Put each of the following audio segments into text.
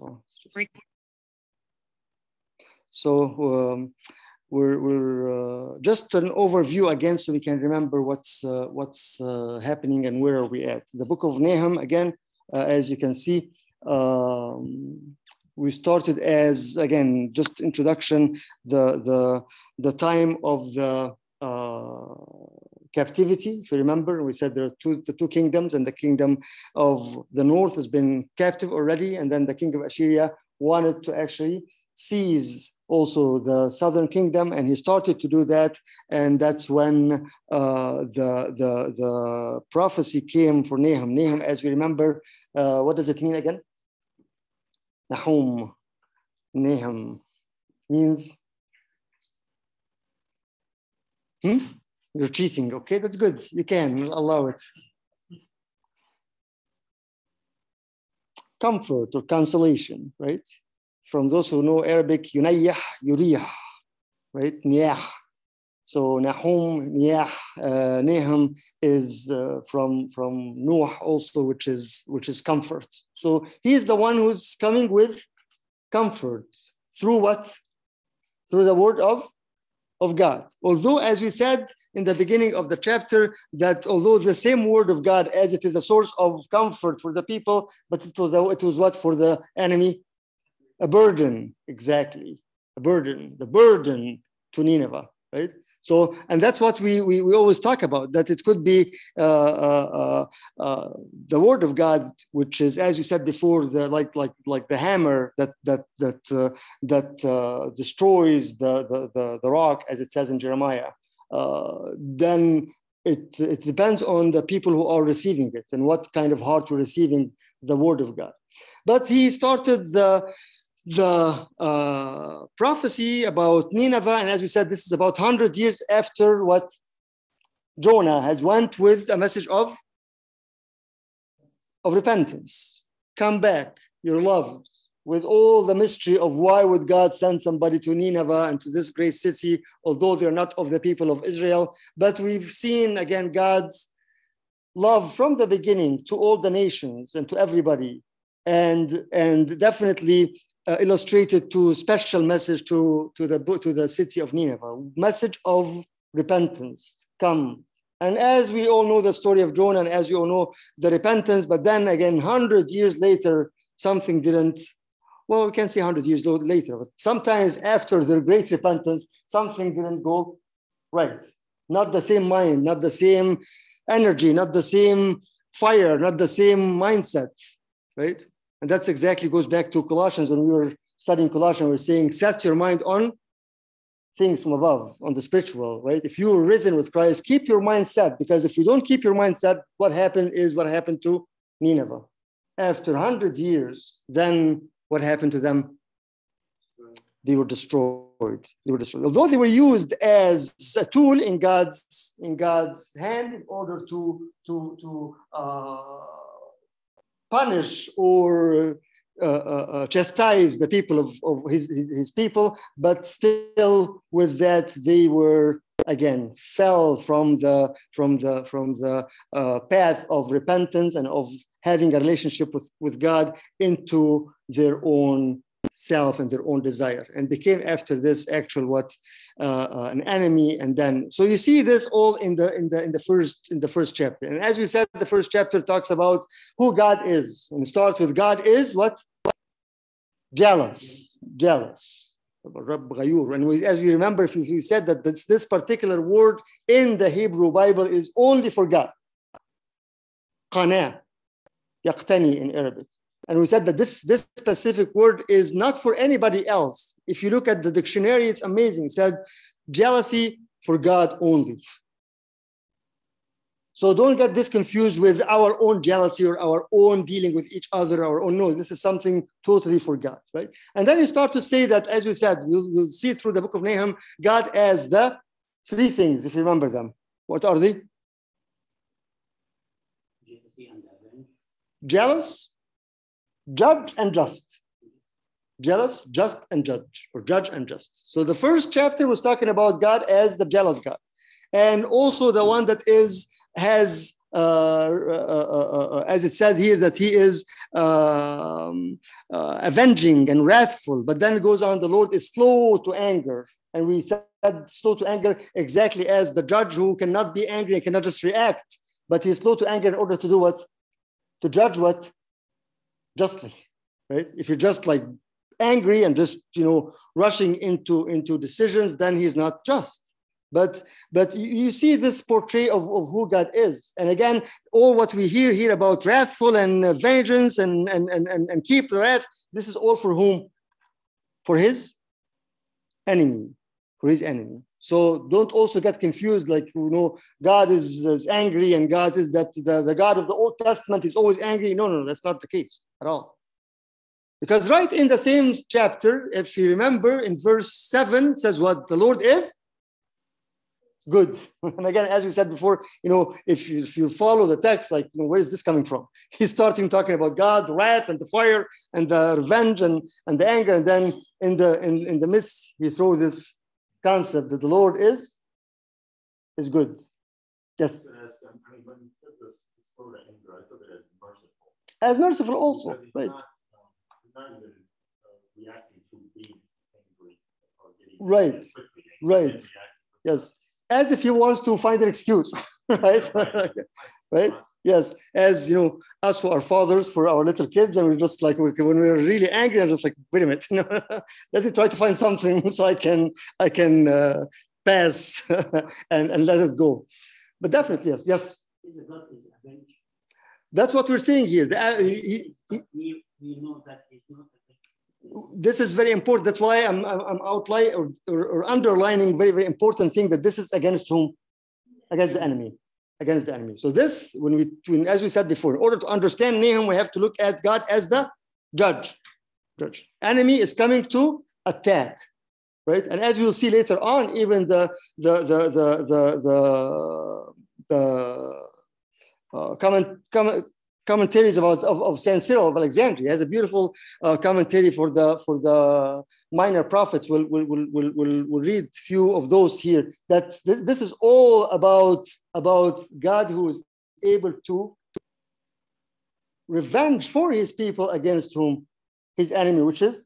Oh, just... So um, we're, we're uh, just an overview again so we can remember what's, uh, what's uh, happening and where are we at. The book of Nahum, again, uh, as you can see, um, we started as, again, just introduction, the, the, the time of the uh, captivity. If you remember, we said there are two, the two kingdoms, and the kingdom of the north has been captive already, and then the king of Assyria wanted to actually seize also the southern kingdom, and he started to do that, and that's when uh, the, the, the prophecy came for Nahum. Nahum, as we remember, uh, what does it mean again? Nahum, Nahum means. Hmm? You're cheating. Okay, that's good. You can allow it. Comfort or consolation, right? From those who know Arabic, yunayyah, yuriyah, right? Niyah. So Nahum, Niyah, uh, Nahum is uh, from from Noah also, which is which is comfort. So he's the one who's coming with comfort through what? Through the word of of God. Although, as we said in the beginning of the chapter, that although the same word of God, as it is a source of comfort for the people, but it was a, it was what for the enemy, a burden. Exactly, a burden. The burden to Nineveh, right? So, and that's what we, we, we always talk about, that it could be uh, uh, uh, uh, the word of God, which is, as you said before, the, like, like, like the hammer that, that, that, uh, that uh, destroys the, the, the, the, rock, as it says in Jeremiah. then it, it depends on the people who are receiving it and what kind of heart we're receiving the word of God. But he started the, the uh, prophecy about Nineveh, and as we said, this is about 100 years after what Jonah has went with a message of, of repentance. Come back, you're loved. With all the mystery of why would God send somebody to Nineveh and to this great city, although they're not of the people of Israel. But we've seen again God's love from the beginning to all the nations and to everybody. And, and definitely uh, illustrated to special message to, to, the, to the city of Nineveh, message of repentance, come. And as we all know the story of Jonah, and as we all know the repentance, but then again, 100 years later, something didn't, well, we can't say 100 years later, but sometimes after the great repentance, something didn't go right. Not the same mind, not the same energy, not the same fire, not the same mindset, right? And that's exactly goes back to Colossians when we were studying Colossians, we are saying, set your mind on things from above, on the spiritual, right? If you are risen with Christ, keep your mind set, because if you don't keep your mind set, what happened is what happened to Nineveh. After 100 years, then what happened to them? They were destroyed. They were destroyed. Although they were used as a tool in God's in God's hand in order to to to uh, punish or uh, uh, uh, chastise the people of, of his, his, his, people, but still with that they were again fell from the from the from the uh, path of repentance and of having a relationship with, with God into their own self and their own desire and became after this actual what uh, uh, an enemy and then so you see this all in the in the in the first in the first chapter. And as we said the first chapter talks about who god is and starts with god is what? Jealous jealous. And we, as you remember if you said that this, this particular word in the hebrew bible is only for god. Qana yaqtani in arabic and we said that this, this specific word is not for anybody else. If you look at the dictionary, it's amazing. It said jealousy for God only. So don't get this confused with our own jealousy or our own dealing with each other or own no, this is something totally for God, right? And then you start to say that, as we said, we'll, we'll see through the book of Nahum, God as the three things, if you remember them. What are they? Jealous, judge and just. Jealous, just, and judge, or judge and just. So the first chapter was talking about God as the jealous God, and also the one that is has uh, uh, uh, as it said here, that he is um, avenging and wrathful. But then it goes on, the Lord is slow to anger. And we said slow to anger exactly as the judge who cannot be angry and cannot just react, but he's slow to anger in order to do what? To judge what? Justly, right? If you're just like angry and just you know rushing into into decisions, then he's not just. But but you see this portray of, of who God is. And again, all what we hear here about wrathful and uh, vengeance and, and, and, and, and keep the wrath, this is all for whom? For his enemy, for his enemy. So don't also get confused, like you know, God is, is angry and God is that the, the God of the Old Testament is always angry. No, no, that's not the case at all. Because right in the same chapter, if you remember in verse 7, says what the Lord is good. And again, as we said before, you know, if you, if you follow the text, like, you know, where is this coming from? He's starting talking about God, the wrath and the fire and the revenge and, and the anger. And then in the in, in the midst, he throws this concept that the Lord is is good. Yes. As merciful also, right. Right, right. Yes as if he wants to find an excuse, right? right? Yes, as you know, us who are fathers for our little kids, and we're just like when we're really angry, I'm just like, wait a minute, let me try to find something so I can I can uh, pass and and let it go. But definitely, yes, yes. That's what we're seeing here. The, uh, he, he, we, we know that it's not this is very important. That's why I'm, I'm outlining or, or, or, underlining very, very important thing that this is against whom? Against the enemy. Against the enemy. So this, when we, when, as we said before, in order to understand Nahum, we have to look at God as the judge. Judge. Enemy is coming to attack, right? And as we'll see later on, even the the the the the the, the uh, comment, comment commentaries about of, of Saint Cyril of Alexandria. He has a beautiful uh, commentary for the for the minor prophets. We'll, we'll, we'll, we'll, we'll read a few of those here. That th- this is all about about God who is able to revenge for his people against whom his enemy, which is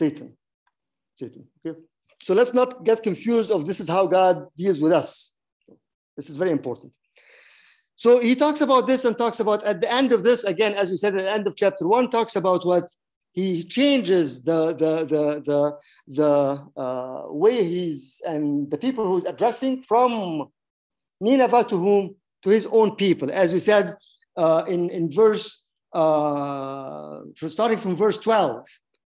Satan. Satan. Okay. So let's not get confused of this is how God deals with us. This is very important. So he talks about this and talks about at the end of this, again, as we said at the end of chapter one, talks about what he changes the the the the, the uh, way he's and the people who's addressing from Nineveh to whom to his own people, as we said uh, in in verse uh, starting from verse twelve.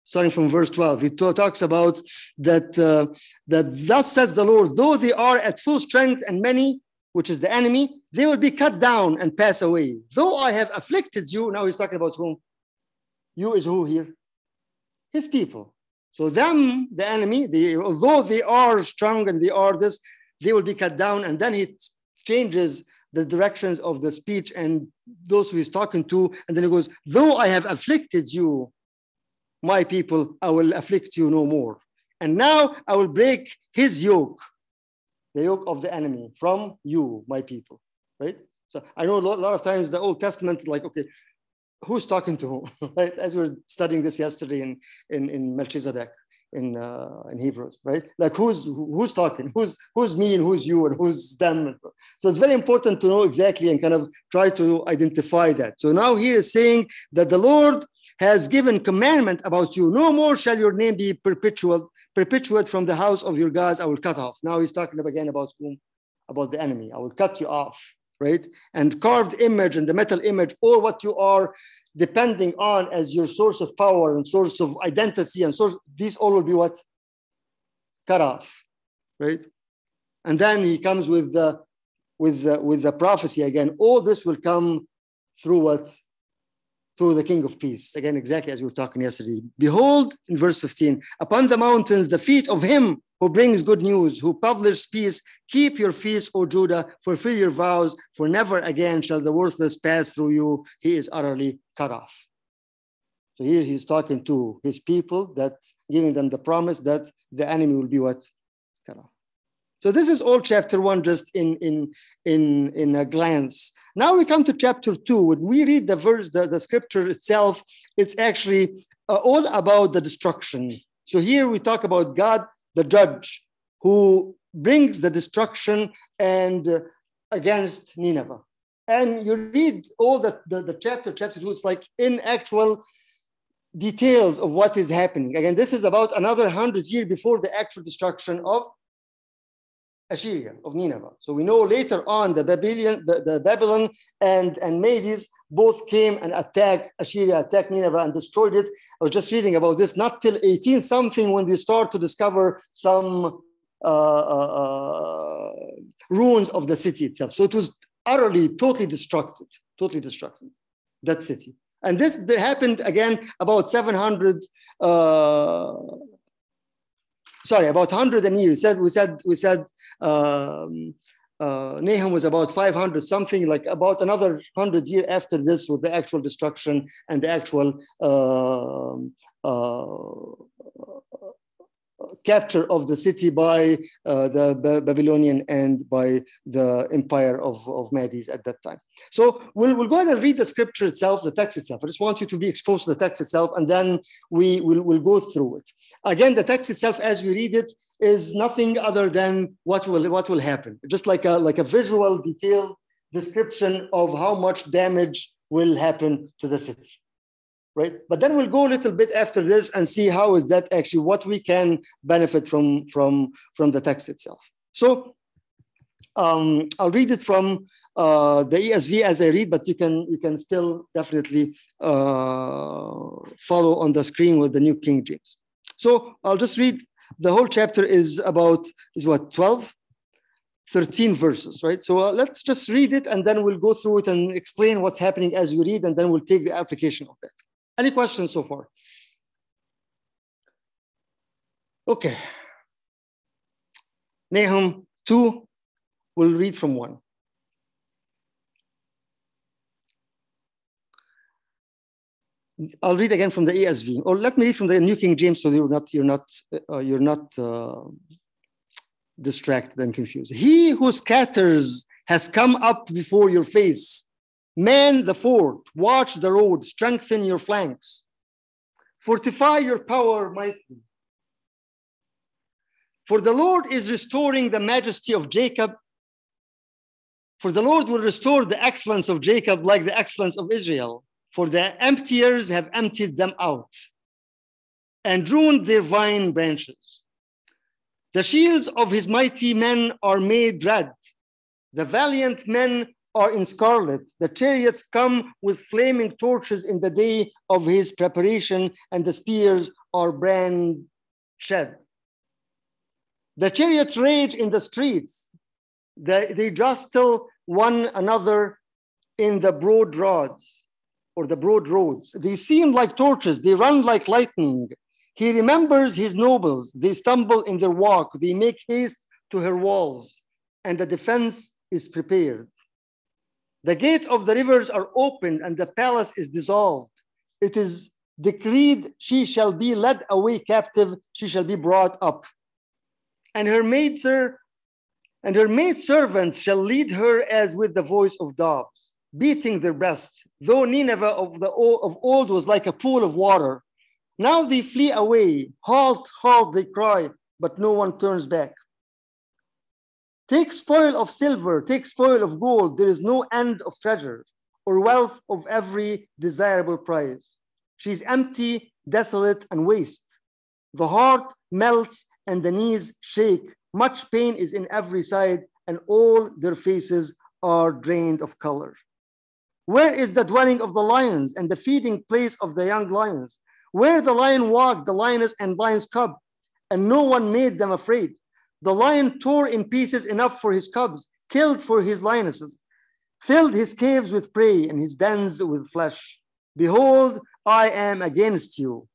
Starting from verse 12, he talks about that, uh, that thus says the Lord, though they are at full strength and many, which is the enemy, they will be cut down and pass away. Though I have afflicted you, now he's talking about whom? You is who here? His people. So them, the enemy, they, although they are strong and they are this, they will be cut down. And then he changes the directions of the speech and those who he's talking to. And then he goes, though I have afflicted you, my people, I will afflict you no more. And now I will break his yoke the yoke of the enemy from you, my people, right? So I know a lot, a lot of times the Old Testament, like, okay, who's talking to whom, right? As we were studying this yesterday in, in, in Melchizedek in uh, in Hebrews, right? Like who's who's talking, who's who's me and who's you and who's them. So it's very important to know exactly and kind of try to identify that. So now he is saying that the Lord has given commandment about you. No more shall your name be perpetual perpetuate from the house of your gods, I will cut off. Now he's talking again about whom? About the enemy. I will cut you off, right? And carved image and the metal image, or what you are depending on as your source of power and source of identity and source, these all will be what? Cut off, right? And then he comes with the with the with the prophecy again. All this will come through what? Through the King of Peace. Again, exactly as we were talking yesterday. Behold, in verse 15, upon the mountains, the feet of him who brings good news, who publishes peace, keep your feast, O Judah, fulfill your vows, for never again shall the worthless pass through you. He is utterly cut off. So here he's talking to his people that giving them the promise that the enemy will be what? So this is all chapter one, just in in in in a glance. Now we come to chapter two. When we read the verse, the, the scripture itself, it's actually uh, all about the destruction. So here we talk about God, the judge, who brings the destruction and uh, against Nineveh. And you read all the, the, the chapter, chapter two, it's like in actual details of what is happening. Again, this is about another hundred years before the actual destruction of Assyria, of Nineveh. So we know later on the Babylon, the, the Babylon and, and Medes both came and attacked Assyria, attacked Nineveh and destroyed it. I was just reading about this, not till 18 something when they start to discover some uh, uh, uh, ruins of the city itself. So it was utterly, totally destructed, totally destructed, that city. And this happened again about 700, uh, sorry, about 100 and years. Said, we said, we said um, uh, Nahum was about 500 something, like about another 100 year after this with the actual destruction and the actual uh, uh, capture of the city by uh, the B Babylonian and by the empire of, of Medes at that time. So we'll, we'll go ahead and read the scripture itself, the text itself. I just want you to be exposed to the text itself and then we will we'll go through it. Again, the text itself as we read it is nothing other than what will, what will happen. Just like a, like a visual detailed description of how much damage will happen to the city right? But then we'll go a little bit after this and see how is that actually what we can benefit from from from the text itself. So um, I'll read it from uh, the ESV as I read, but you can you can still definitely uh, follow on the screen with the New King James. So I'll just read. The whole chapter is about is what 12 13 verses, right? So uh, let's just read it and then we'll go through it and explain what's happening as we read, and then we'll take the application of that. Any questions so far? Okay. Nahum 2, we'll read from 1. I'll read again from the ESV, or let me read from the New King James, so you're not you're not uh, you're not uh, distracted and confused. He who scatters has come up before your face. Man the fort, watch the road, strengthen your flanks. Fortify your power mightily. For the Lord is restoring the majesty of Jacob. For the Lord will restore the excellence of Jacob like the excellence of Israel. For the emptiers have emptied them out and ruined their vine branches. The shields of his mighty men are made red. The valiant men are in scarlet. The chariots come with flaming torches in the day of his preparation, and the spears are brand shed. The chariots rage in the streets. They, they jostle one another in the broad roads or the broad roads. They seem like torches. They run like lightning. He remembers his nobles. They stumble in their walk. They make haste to her walls, and the defense is prepared. The gates of the rivers are opened and the palace is dissolved. It is decreed she shall be led away captive, she shall be brought up. And her maids and her maid servants shall lead her as with the voice of dogs, beating their breasts. Though Nineveh of the of old was like a pool of water, now they flee away. Halt, halt, they cry, but no one turns back. Take spoil of silver, take spoil of gold. There is no end of treasure or wealth of every desirable prize. She is empty, desolate, and waste. The heart melts and the knees shake. Much pain is in every side, and all their faces are drained of color. Where is the dwelling of the lions and the feeding place of the young lions? Where the lion walked, the lioness and lion's cub, and no one made them afraid. The lion tore in pieces enough for his cubs, killed for his lionesses, filled his caves with prey and his dens with flesh. Behold, I am against you,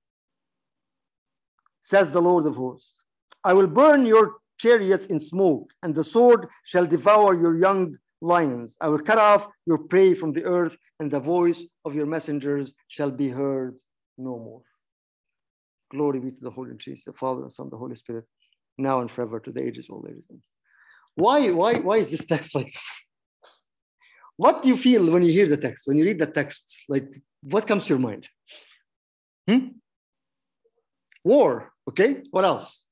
says the Lord of hosts. I will burn your chariots in smoke, and the sword shall devour your young lions. I will cut off your prey from the earth, and the voice of your messengers shall be heard no more. Glory be to the Holy Jesus, the Father, and Son, the Holy Spirit now and forever to the ages of ages. why, why, why is this text like this? What do you feel when you hear the text, when you read the text? Like, what comes to your mind? Hmm? War, okay? What else?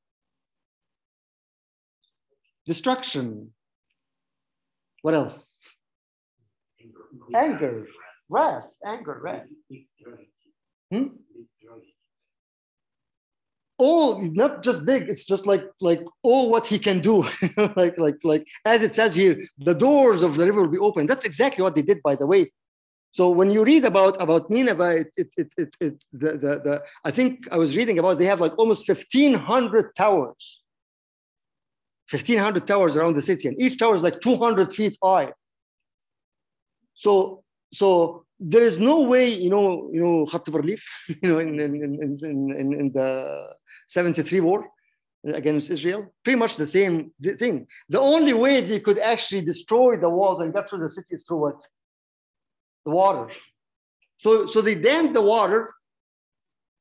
Destruction. What else? Anger, wrath, anger, wrath. Hmm? All not just big it's just like like all what he can do. Like like like as it says here the doors of the river will be open. That's exactly what they did by the way. So when you read about about nineveh it it it, it, it the, the the i think i was reading about they have like almost 1500 towers. 1500 towers around the city and each tower is like 200 feet high. So so there is no way, you know, you know, Khat Barlif, you know, in, in, in, in, in the 73 war against Israel, pretty much the same thing. The only way they could actually destroy the walls and get through the city is through what? The water. So, so they dammed the water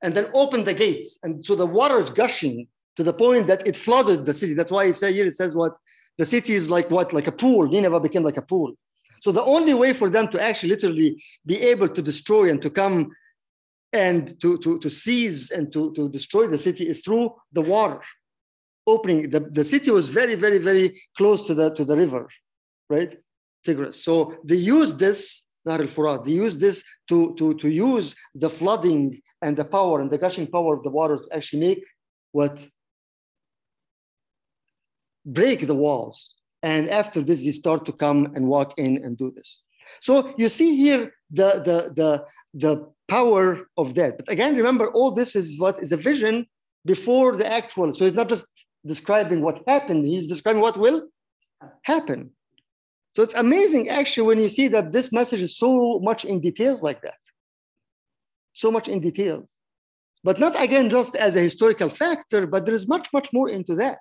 and then opened the gates. And so the water is gushing to the point that it flooded the city. That's why it says here, it says what? The city is like what? Like a pool. Nineveh became like a pool. So the only way for them to actually literally be able to destroy and to come and to, to, to seize and to, to destroy the city is through the water opening. The, the city was very, very, very close to the, to the river, right? Tigris. So they used this, Nahr al-Furat, they used this to, to, to use the flooding and the power and the gushing power of the water to actually make what? Break the walls and after this, they start to come and walk in and do this. So you see here the, the, the, the power of that. But again, remember, all this is what is a vision before the actual. So it's not just describing what happened, he's describing what will happen. So it's amazing actually when you see that this message is so much in details like that. So much in details. But not again just as a historical factor, but there is much, much more into that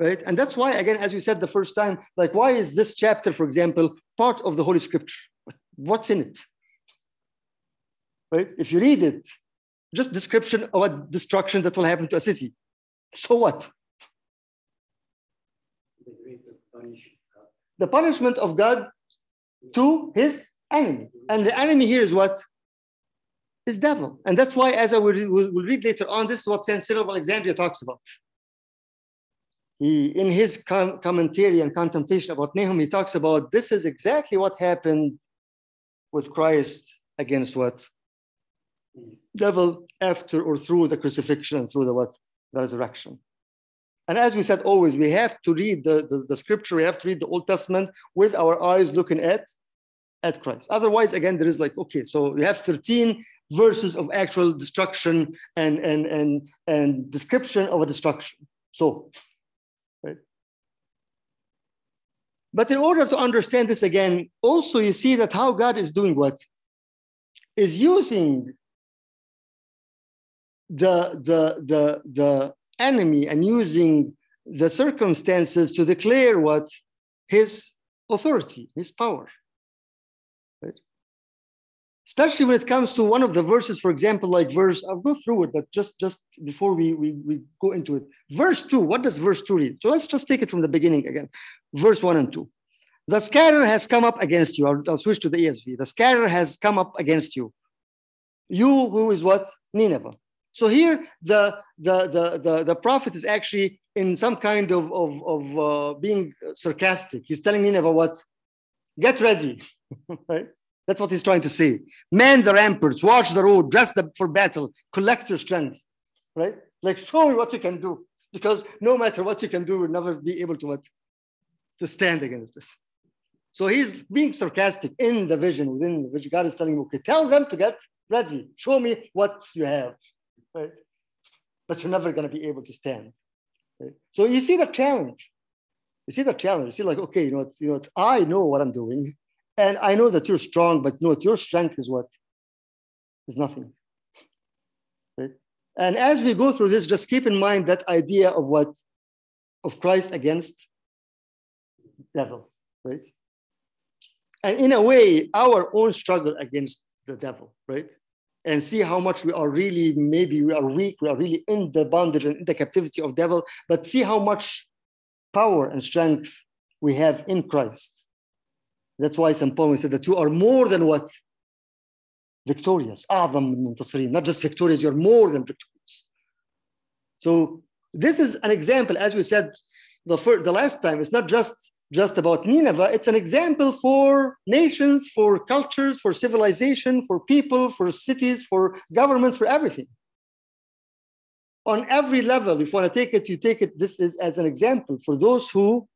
right? And that's why, again, as we said the first time, like, why is this chapter, for example, part of the Holy Scripture? What's in it? Right? If you read it, just description of a destruction that will happen to a city. So what? The punishment of God to his enemy. And the enemy here is what? Is devil. And that's why, as I will, will, will read later on, this is what St. Cyril of Alexandria talks about he, in his com- commentary and contemplation about Nahum, he talks about this is exactly what happened with Christ against what? Devil after or through the crucifixion and through the what? The resurrection. And as we said always, we have to read the, the, the scripture, we have to read the Old Testament with our eyes looking at, at Christ. Otherwise, again, there is like, okay, so we have 13 verses of actual destruction and, and, and, and description of a destruction. So But in order to understand this again, also you see that how God is doing what? Is using the, the, the, the enemy and using the circumstances to declare what? His authority, his power especially when it comes to one of the verses, for example, like verse, I'll go through it, but just, just before we, we, we go into it. Verse two, what does verse two read? So let's just take it from the beginning again. Verse one and two. The scatterer has come up against you. I'll, I'll switch to the ESV. The scatterer has come up against you. You who is what? Nineveh. So here the, the, the, the, the prophet is actually in some kind of, of, of uh, being sarcastic. He's telling Nineveh what? Get ready, right? That's what he's trying to say. Man the ramparts, watch the road, dress them for battle, collect your strength, right? Like show me what you can do, because no matter what you can do, you'll never be able to what to stand against this. So he's being sarcastic in the vision, within which. God is telling him, okay, tell them to get ready. Show me what you have, right? But you're never going to be able to stand. Right? So you see the challenge. You see the challenge. You see, like, okay, you know, it's, you know, it's, I know what I'm doing. And I know that you're strong, but know your strength is what? Is nothing. Right? And as we go through this, just keep in mind that idea of what? Of Christ against devil, right? And in a way, our own struggle against the devil, right? And see how much we are really, maybe we are weak, we are really in the bondage and in the captivity of devil, but see how much power and strength we have in Christ. That's why St. Paul said that you are more than what? Victorious. Ah, not just victorious, you're more than victorious. So this is an example, as we said the, first, the last time, it's not just, just about Nineveh, it's an example for nations, for cultures, for civilization, for people, for cities, for governments, for everything. On every level, if you want to take it, you take it, this is as an example for those who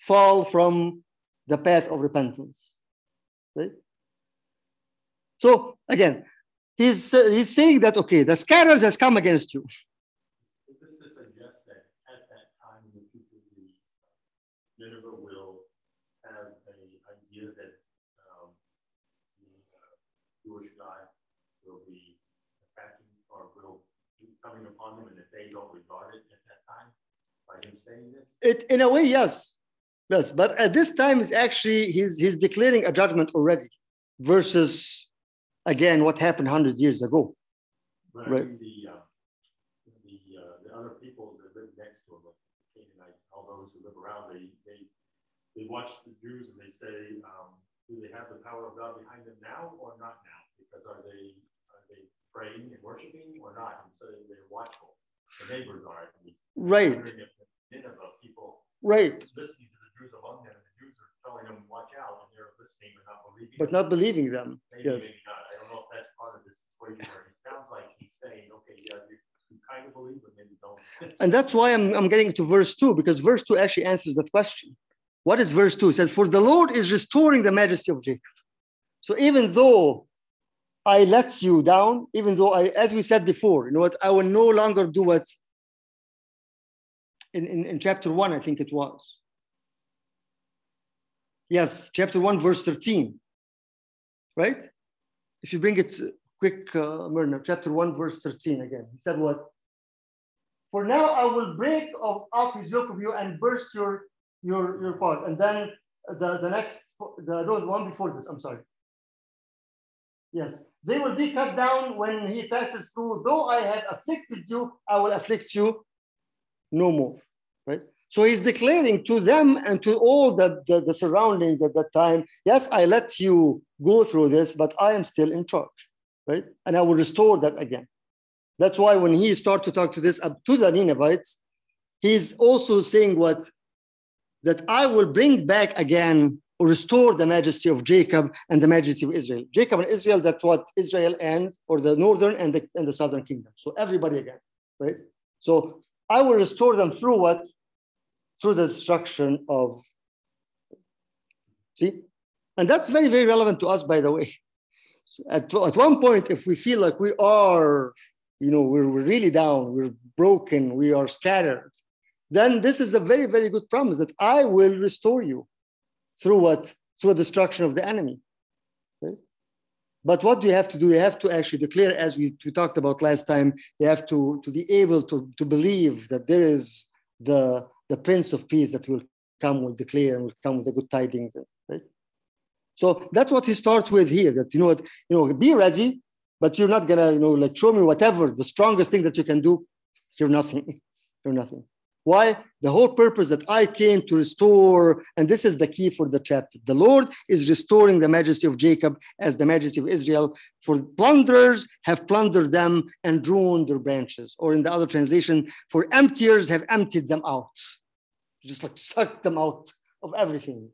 fall from the path of repentance. Right? So again, he's, uh, he's saying that, okay, the scatters has come against you. This to suggest that at that time, the people of Nineveh will have an idea that um, the Jewish God will be attacking or will be coming upon them, and if they don't regard it at that time, by him saying this? It, in a way, yes. Yes, but at this time is actually he's he's declaring a judgment already, versus again what happened hundred years ago. But right. the, uh, the, uh, the other people that live next to him, like the Canaanites, all those who live around, they they they watch the Jews and they say, um, do they have the power of God behind them now or not now? Because are they are they praying and worshiping or not? And so they're watchful. The neighbors are at least. Right. Nineveh people right. listening Jews among them, and the Jews are telling them, watch out, and they're listening but not believing. But not believing them. Maybe, yes. maybe not. I don't know if that's part of this equation where it sounds like he's saying, okay, yeah, you, you kind of believe, but maybe don't. and that's why I'm, I'm getting to verse 2, because verse 2 actually answers that question. What is verse 2? It says, For the Lord is restoring the majesty of Jacob. So even though I let you down, even though I, as we said before, you know what, I will no longer do what in, in, in chapter one, I think it was. Yes, chapter 1, verse 13. Right? If you bring it quick, uh, Myrna, chapter 1, verse 13 again. He said what? For now I will break off his yoke of you and burst your your your part. And then the, the next, the, no, the one before this, I'm sorry. Yes, they will be cut down when he passes through. Though I have afflicted you, I will afflict you no more. Right? So he's declaring to them and to all the, the, the, surroundings at that time, yes, I let you go through this, but I am still in charge, right? And I will restore that again. That's why when he started to talk to this uh, to the Ninevites, he's also saying what that I will bring back again or restore the majesty of Jacob and the majesty of Israel. Jacob and Israel, that's what Israel and or the northern and the, and the southern kingdom. So everybody again, right? So I will restore them through what? Through the destruction of. See? And that's very, very relevant to us, by the way. At, at one point, if we feel like we are, you know, we're, we're really down, we're broken, we are scattered, then this is a very, very good promise that I will restore you through what? Through destruction of the enemy. But what do you have to do? You have to actually declare, as we, we talked about last time, you have to, to be able to, to believe that there is the the Prince of Peace that will come, will declare, and will come with the good tidings. Right? So that's what he starts with here. That you know, what, you know, be ready, but you're not gonna, you know, like show me whatever the strongest thing that you can do. You're nothing. You're nothing. Why? The whole purpose that I came to restore, and this is the key for the chapter. The Lord is restoring the majesty of Jacob as the majesty of Israel. For plunderers have plundered them and ruined their branches. Or in the other translation, for emptiers have emptied them out. Just like sucked them out of everything.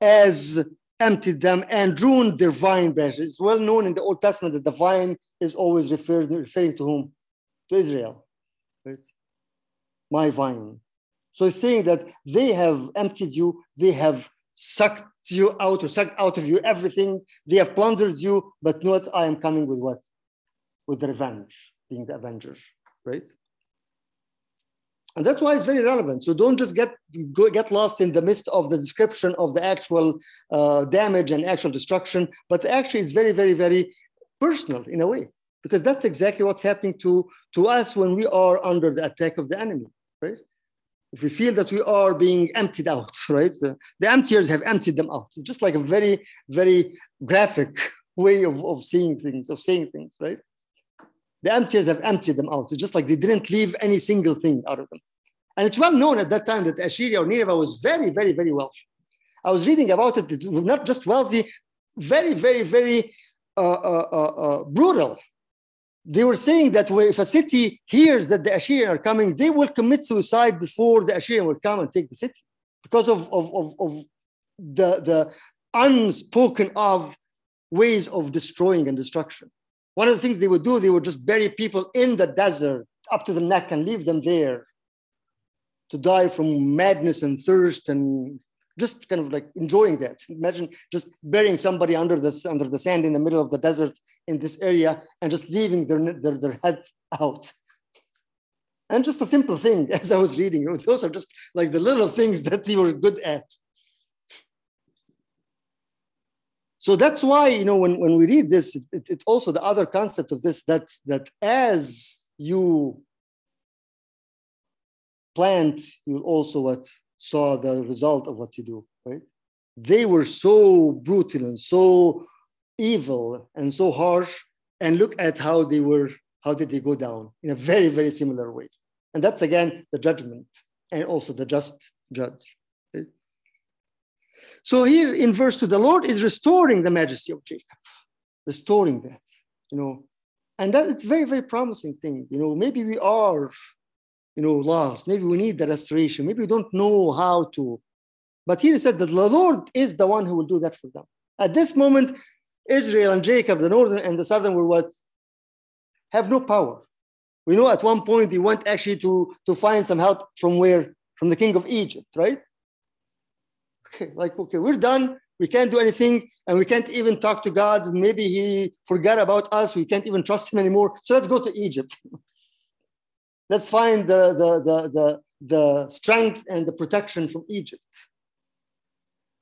As emptied them and ruined their vine branches. It's well known in the Old Testament that the vine is always referred, referring to whom? To Israel. My vine. So saying that they have emptied you, they have sucked you out or sucked out of you everything, they have plundered you, but not I am coming with what? With the revenge, being the avenger, right? And that's why it's very relevant. So don't just get go, get lost in the midst of the description of the actual uh, damage and actual destruction, but actually it's very, very, very personal in a way, because that's exactly what's happening to, to us when we are under the attack of the enemy right? If we feel that we are being emptied out, right? The, the emptiers have emptied them out. It's just like a very, very graphic way of, of seeing things, of saying things, right? The emptiers have emptied them out. It's just like they didn't leave any single thing out of them. And it's well known at that time that Assyria or Nineveh was very, very, very wealthy. I was reading about it, it was not just wealthy, very, very, very uh, uh, uh, uh brutal. They were saying that if a city hears that the Assyrians are coming, they will commit suicide before the Assyrian will come and take the city because of, of, of, of the, the unspoken of ways of destroying and destruction. One of the things they would do, they would just bury people in the desert up to the neck and leave them there to die from madness and thirst and just kind of like enjoying that. Imagine just burying somebody under this under the sand in the middle of the desert in this area and just leaving their, their, their head out. And just a simple thing, as I was reading, those are just like the little things that they were good at. So that's why, you know, when, when we read this, it, it's also the other concept of this that, that as you plant, you also what saw the result of what you do, right? They were so brutal and so evil and so harsh. And look at how they were, how did they go down in a very, very similar way. And that's again the judgment and also the just judge. So here in verse 2, the Lord is restoring the majesty of Jacob, restoring that, you know. And that it's very, very promising thing. You know, maybe we are, you know, lost. Maybe we need the restoration. Maybe we don't know how to. But here he said that the Lord is the one who will do that for them. At this moment, Israel and Jacob, the northern and the southern, were what? Have no power. We know at one point they went actually to, to find some help from where? From the king of Egypt, right? Okay, like, okay, we're done. We can't do anything and we can't even talk to God. Maybe he forgot about us. We can't even trust him anymore. So let's go to Egypt. let's find the, the, the, the, the strength and the protection from Egypt.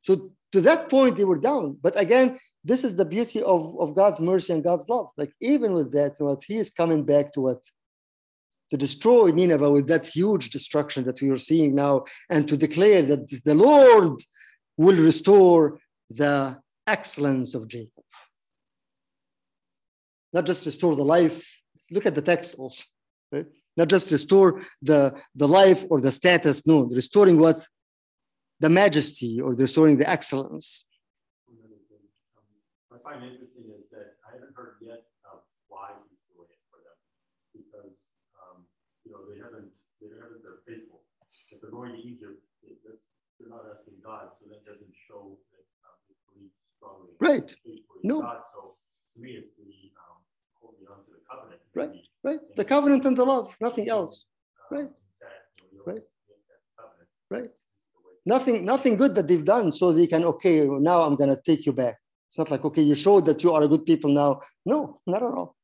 So to that point, they were down. But again, this is the beauty of, of God's mercy and God's love. Like even with that, what he is coming back to what to destroy Nineveh with that huge destruction that we are seeing now, and to declare that the Lord will restore the excellence of Jacob. Not just restore the life, look at the text also. Not just restore the, the life or the status, no, restoring what? The majesty or restoring the excellence. I find interesting is that I haven't heard yet of why he's doing it for them because um, you know they haven't they haven't been faithful. If they're going to Egypt, they're not asking God, so that doesn't show that um, they believe strongly. Right. No. God. So to me, it's the um, holding on to the covenant. Right. Right. The covenant and the love, nothing else. Um, right. right. Right. Nothing, nothing good that they've done, so they can okay. Now I'm gonna take you back. It's not like okay, you showed that you are a good people now. No, not at all.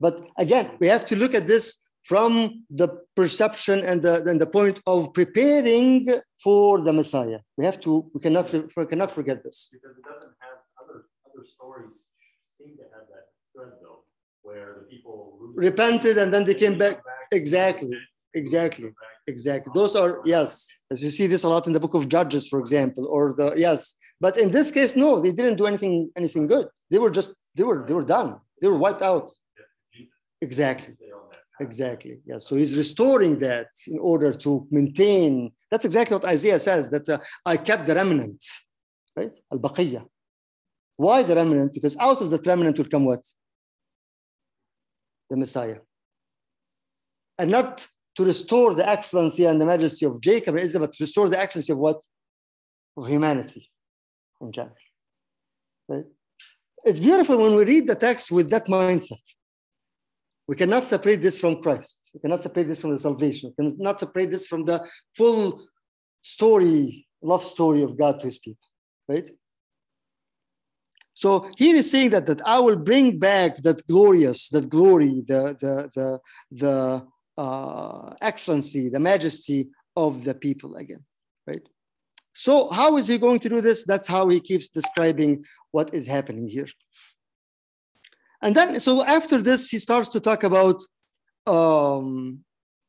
But again, we have to look at this from the perception and the, and the point of preparing for the Messiah. We have to, we cannot, we cannot forget this. Because it doesn't have other, other stories seem to have that where the people repented and then they came back. back. Exactly, exactly, exactly. Those are, yes, as you see this a lot in the book of Judges, for example, or the, yes. But in this case, no, they didn't do anything, anything good. They were just, they were, they were done. They were wiped out. Exactly. Exactly. Yeah. So he's restoring that in order to maintain. That's exactly what Isaiah says that uh, I kept the remnant, right? Al baqiyah. Why the remnant? Because out of the remnant will come what? The Messiah. And not to restore the excellency and the majesty of Jacob and Israel, but to restore the excellency of what? Of humanity in general. Right? It's beautiful when we read the text with that mindset we cannot separate this from Christ. We cannot separate this from the salvation. We cannot separate this from the full story, love story of God to his people, right? So here is saying that, that I will bring back that glorious, that glory, the, the, the, the uh, excellency, the majesty of the people again, right? So how is he going to do this? That's how he keeps describing what is happening here. And then, so after this, he starts to talk about um,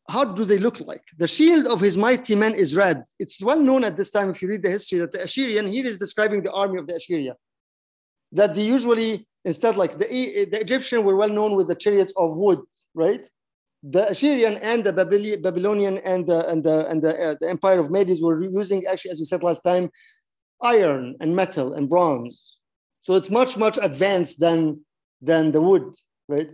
how do they look like? The shield of his mighty men is red. It's well known at this time, if you read the history, that the Assyrian, here is describing the army of the Assyria. That they usually, instead, like the, the Egyptian were well known with the chariots of wood, right? the Assyrian and the Babylonian and the and the and the, uh, the empire of Medes were using actually, as we said last time, iron and metal and bronze. So it's much much advanced than than the wood, right?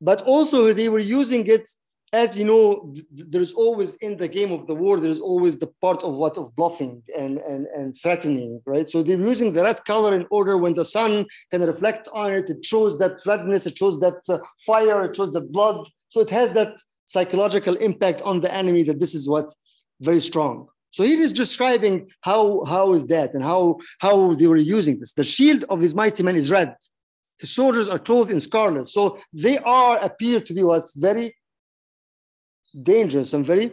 But also they were using it as you know, there's always in the game of the war, there's always the part of what of bluffing and, and, and threatening, right? So they're using the red color in order when the sun can reflect on it, it shows that redness, it shows that uh, fire, it shows that blood. So it has that psychological impact on the enemy that this is what very strong. So he is describing how, how is that and how, how they were using this. The shield of these mighty men is red. His soldiers are clothed in scarlet. So they are appear to be what's very dangerous and very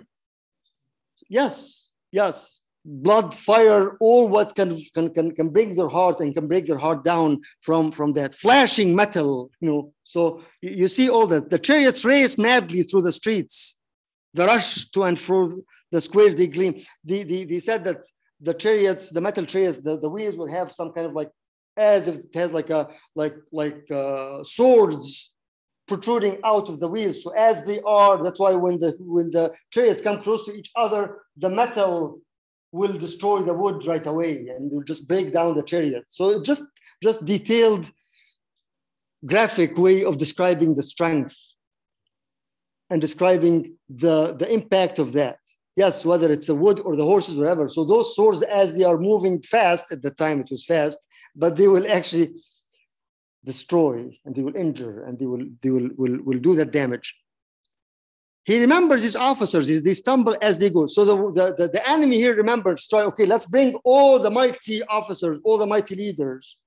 yes yes. Blood fire all what can, can can can break their heart and can break their heart down from from that flashing metal you know. So you, see all that. The chariots race madly through the streets. The rush to and fro the squares they gleam. They, they, they said that the chariots the metal chariots the, the wheels would have some kind of like as if it has like a like like uh, swords protruding out of the wheels. So as they are, that's why when the when the chariots come close to each other, the metal will destroy the wood right away and will just break down the chariot. So just just detailed graphic way of describing the strength and describing the, the impact of that. Yes, whether it's the wood or the horses, whatever. So those swords, as they are moving fast, at the time it was fast, but they will actually destroy and they will injure and they will they will will, will do that damage. He remembers his officers they stumble as they go. So the, the, the, the enemy here remembers try okay let's bring all the mighty officers all the mighty leaders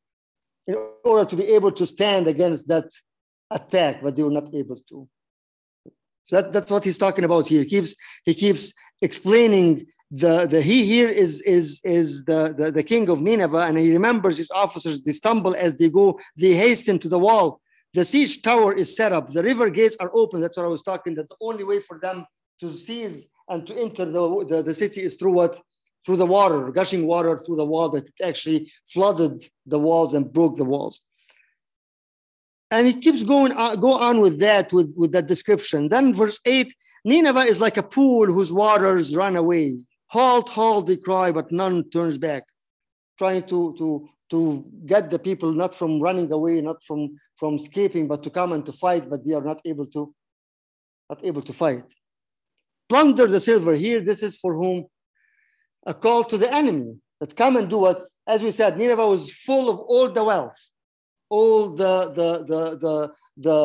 in order to be able to stand against that attack but they were not able to. So that, that's what he's talking about here. He keeps he keeps explaining the, the he here is is is the, the, the king of Nineveh, and he remembers his officers. They stumble as they go. They hasten to the wall. The siege tower is set up. The river gates are open. That's what I was talking. That the only way for them to seize and to enter the, the, the city is through what? Through the water, gushing water through the wall that it actually flooded the walls and broke the walls. And he keeps going on, go on with that, with, with that description. Then verse 8, Nineveh is like a pool whose waters run away. Halt, halt, they cry, but none turns back, trying to, to, to get the people not from running away, not from, from escaping, but to come and to fight, but they are not able to, not able to fight. Plunder the silver. Here, this is for whom? A call to the enemy that come and do what, as we said, Nineveh was full of all the wealth all the the the the, the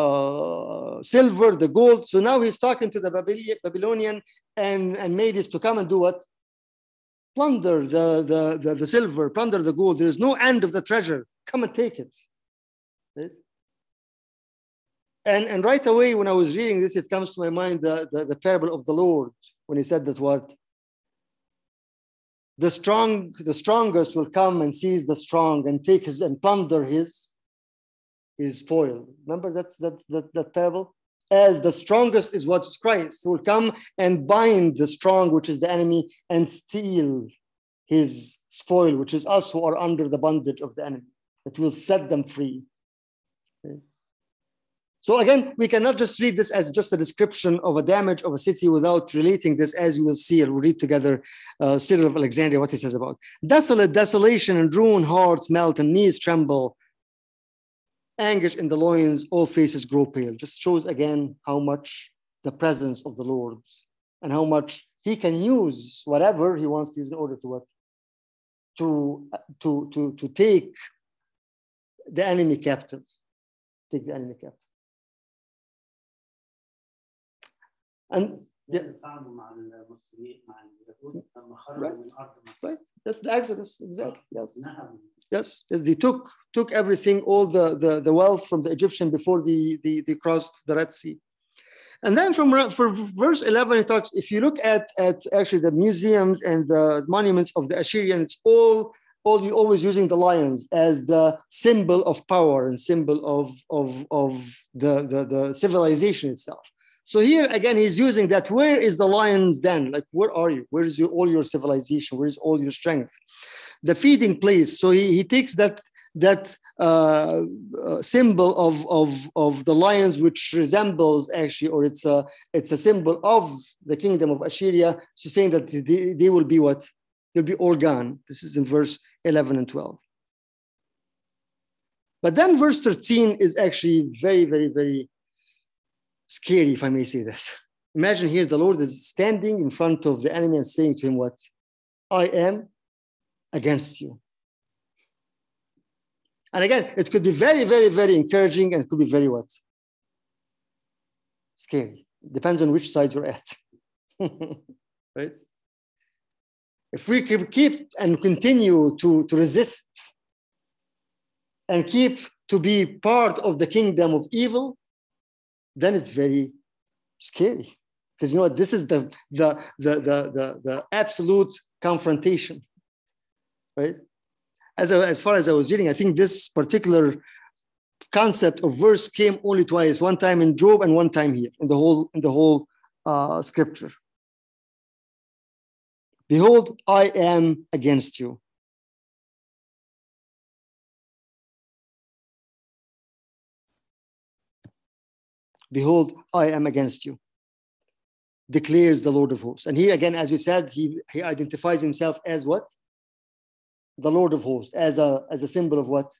uh, silver, the gold. So now he's talking to the Babylonian and and Medes to come and do what? Plunder the, the the the silver, plunder the gold. There is no end of the treasure. Come and take it. And, and right away, when I was reading this, it comes to my mind the, the, the parable of the Lord when he said that what the strong, the strongest will come and seize the strong and take his and plunder his his spoil. Remember that that that, that parable? As the strongest is what is Christ, who will come and bind the strong, which is the enemy, and steal his spoil, which is us who are under the bondage of the enemy. It will set them free. Okay. So again, we cannot just read this as just a description of a damage of a city without relating this, as we will see. and We'll read together uh, Cyril of Alexandria, what he says about desolate, desolation, and ruin hearts melt and knees tremble. Anguish in the loins, all faces grow pale. Just shows again how much the presence of the Lord and how much he can use whatever he wants to use in order to? To, to, to, to take the enemy captive. Take the enemy captive. And yeah. right. right. That's the Exodus, exactly. Yes. Yes. yes. They took took everything, all the, the, the wealth from the Egyptian before the, the, they crossed the Red Sea. And then from for verse 11, it talks, if you look at, at actually the museums and the monuments of the Assyrian, it's all, all you always using the lions as the symbol of power and symbol of, of, of the, the, the civilization itself. So here again, he's using that. Where is the lion's den? Like, where are you? Where is your, all your civilization? Where is all your strength? The feeding place. So he, he takes that that uh, uh, symbol of, of, of the lions, which resembles actually, or it's a it's a symbol of the kingdom of Assyria. So saying that they, they will be what? They'll be all gone. This is in verse 11 and 12. But then verse 13 is actually very, very, very scary, if I may say that. Imagine here the Lord is standing in front of the enemy and saying to him, What? I am against you. And again, it could be very, very, very encouraging and it could be very what? Scary. It depends on which side you're at. right? If we keep and continue to, to resist and keep to be part of the kingdom of evil, then it's very scary. Because you know what? This is the, the, the, the, the, the absolute confrontation, right? As, as far as I was reading, I think this particular concept of verse came only twice, one time in Job and one time here in the whole, in the whole uh, scripture. Behold, I am against you. Behold, I am against you, declares the Lord of hosts. And here again, as you said, he, he identifies himself as what? The Lord of hosts, as a, as a symbol of what?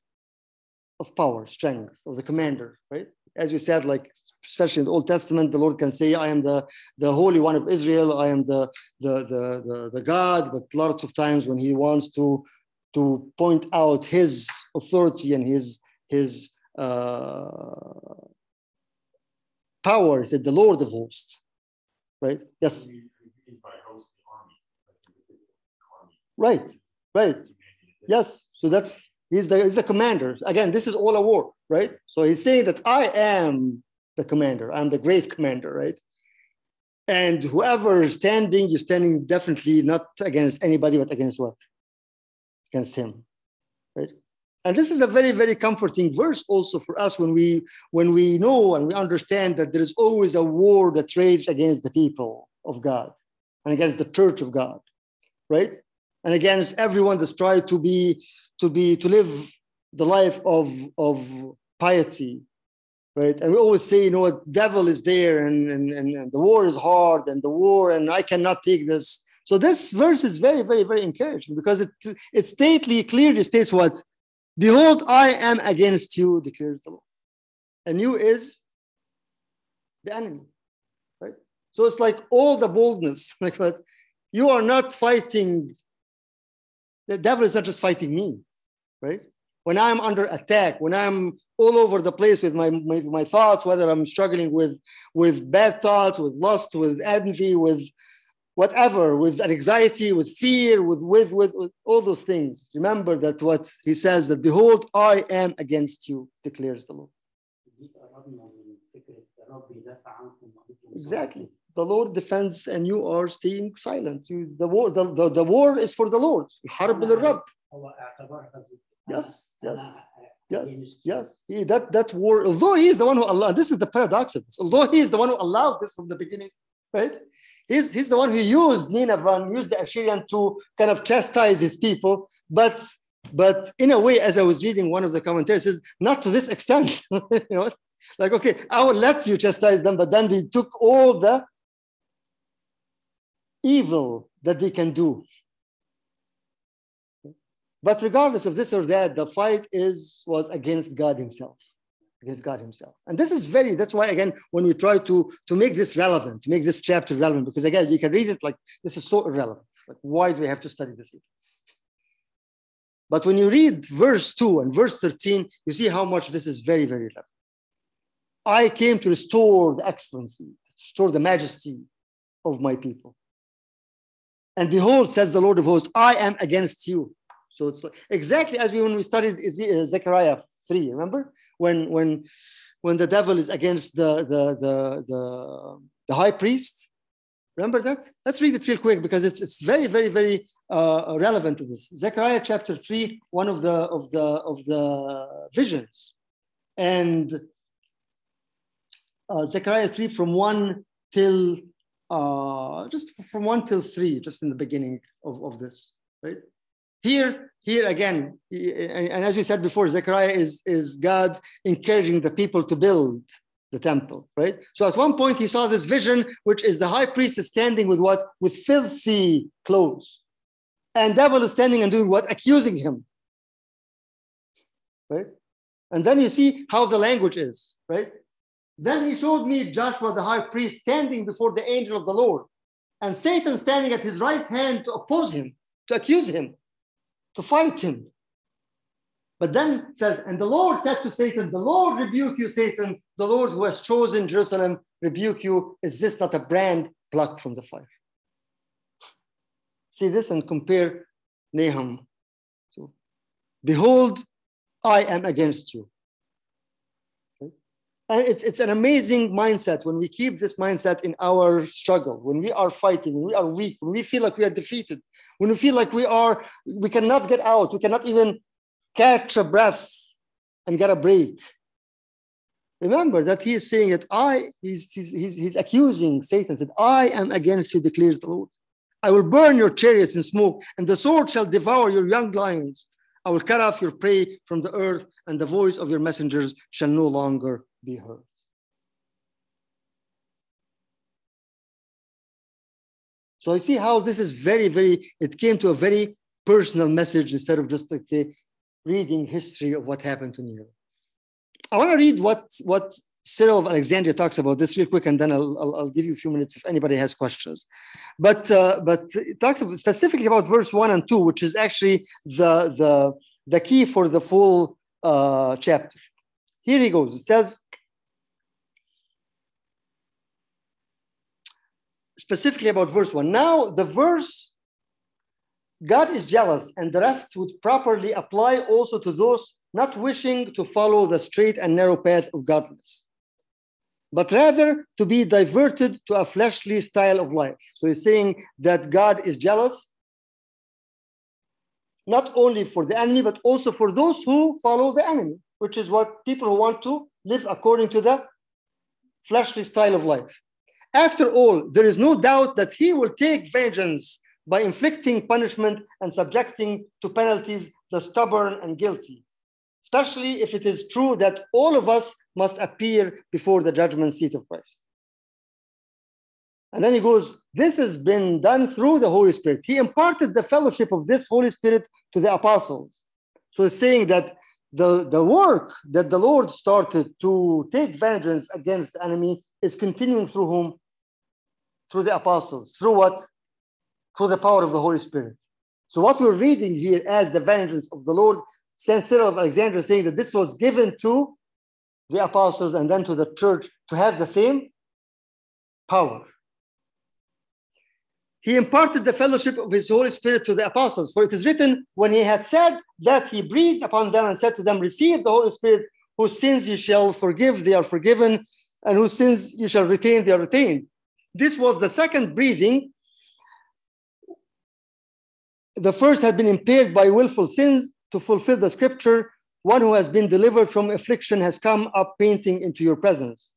Of power, strength, of the commander, right? As you said, like especially in the Old Testament, the Lord can say, I am the, the Holy One of Israel, I am the, the, the, the, the God, but lots of times when he wants to, to point out his authority and his, his uh, power, is said, the Lord of hosts, right? Yes. Right, right. Yes, so that's, he's the, he's the commander. Again, this is all a war, right? So he's saying that I am the commander. I'm the great commander, right? And whoever is standing, you're standing definitely not against anybody, but against what? Against him? And this is a very, very comforting verse also for us when we when we know and we understand that there is always a war that rages against the people of God and against the church of God, right? And against everyone that's tried to be to be to live the life of of piety right? And we always say, you know, what devil is there and, and, and, the war is hard and the war and I cannot take this. So this verse is very, very, very encouraging because it, it stately, clearly states what? Behold, I am against you, declares the Lord. And you is the enemy, right? So it's like all the boldness, like what? You are not fighting, the devil is not just fighting me, right? when I'm under attack, when I'm all over the place with my, my, my thoughts, whether I'm struggling with, with bad thoughts, with lust, with envy, with whatever, with anxiety, with fear, with, with, with, with all those things. Remember that what he says that, behold, I am against you, declares the Lord. Exactly. The Lord defends and you are staying silent. You, the, war, the, the, the war is for the Lord. Yes, yes, yes, yes. He, that that war, although he is the one who allowed, this is the paradox of this. Although he is the one who allowed this from the beginning, right? He's, he's the one who used Nineveh and used the Assyrian to kind of chastise his people, but but in a way, as I was reading one of the commentaries, says not to this extent. you know, like okay, I will let you chastise them, but then they took all the evil that they can do. But regardless of this or that, the fight is was against God Himself, against God Himself. And this is very, that's why again, when we try to, to make this relevant, to make this chapter relevant, because again, you can read it like this is so irrelevant. Like, why do we have to study this? But when you read verse 2 and verse 13, you see how much this is very, very relevant. I came to restore the excellency, restore the majesty of my people. And behold, says the Lord of hosts, I am against you so it's like, exactly as we when we studied uh, Zechariah 3, remember? When when when the devil is against the the the the, the high priest. Remember that? Let's read it real quick because it's it's very, very, very uh, relevant to this. Zechariah chapter 3, one of the of the of the visions. And uh, Zechariah 3 from 1 till uh, just from 1 till 3, just in the beginning of, of this, right? Here, here again, and, as we said before, Zechariah is, is God encouraging the people to build the temple, right? So at one point he saw this vision, which is the high priest is standing with what? With filthy clothes. And devil is standing and doing what? Accusing him. Right? And then you see how the language is, right? Then he showed me Joshua the high priest standing before the angel of the Lord, and Satan standing at his right hand to oppose him, to accuse him, to fight him. But then says, and the Lord said to Satan, The Lord rebuke you, Satan, the Lord who has chosen Jerusalem, rebuke you. Is this not a brand plucked from the fire? See this and compare Nahum to Behold, I am against you. And it's, it's an amazing mindset when we keep this mindset in our struggle, when we are fighting, when we are weak, when we feel like we are defeated, when we feel like we are, we cannot get out, we cannot even catch a breath and get a break. Remember that he is saying that I, he's, he's, he's, he's accusing Satan, that I am against you, declares the Lord. I will burn your chariots in smoke, and the sword shall devour your young lions. I will cut off your prey from the earth, and the voice of your messengers shall no longer be heard. So I see how this is very, very, it came to a very personal message instead of just like the reading history of what happened to Nero. I want to read what, what Cyril of Alexandria talks about this real quick, and then I'll, I'll, I'll give you a few minutes if anybody has questions. But uh, but it talks about, specifically about verse one and two, which is actually the the the key for the full uh, chapter. Here he goes. It says, specifically about verse 1. Now, the verse, God is jealous, and the rest would properly apply also to those not wishing to follow the straight and narrow path of godliness, but rather to be diverted to a fleshly style of life. So he's saying that God is jealous, not only for the enemy, but also for those who follow the enemy which is what people who want to live according to the fleshly style of life. After all, there is no doubt that he will take vengeance by inflicting punishment and subjecting to penalties the stubborn and guilty, especially if it is true that all of us must appear before the judgment seat of Christ. And then he goes, This has been done through the Holy Spirit. He imparted the fellowship of this Holy Spirit to the apostles. So he's saying that the, the work that the Lord started to take vengeance against the enemy is continuing through whom? Through the apostles. Through what? Through the power of the Holy Spirit. So what we're reading here as the vengeance of the Lord, St. Cyril of Alexandria saying that this was given to the apostles and then to the church to have the same power. He imparted the fellowship of his Holy Spirit to the apostles. For it is written, when he had said that, he breathed upon them and said to them, Receive the Holy Spirit, whose sins you shall forgive, they are forgiven, and whose sins you shall retain, they are retained. This was the second breathing. The first had been impaired by willful sins to fulfill the scripture. One who has been delivered from affliction has come up painting into your presence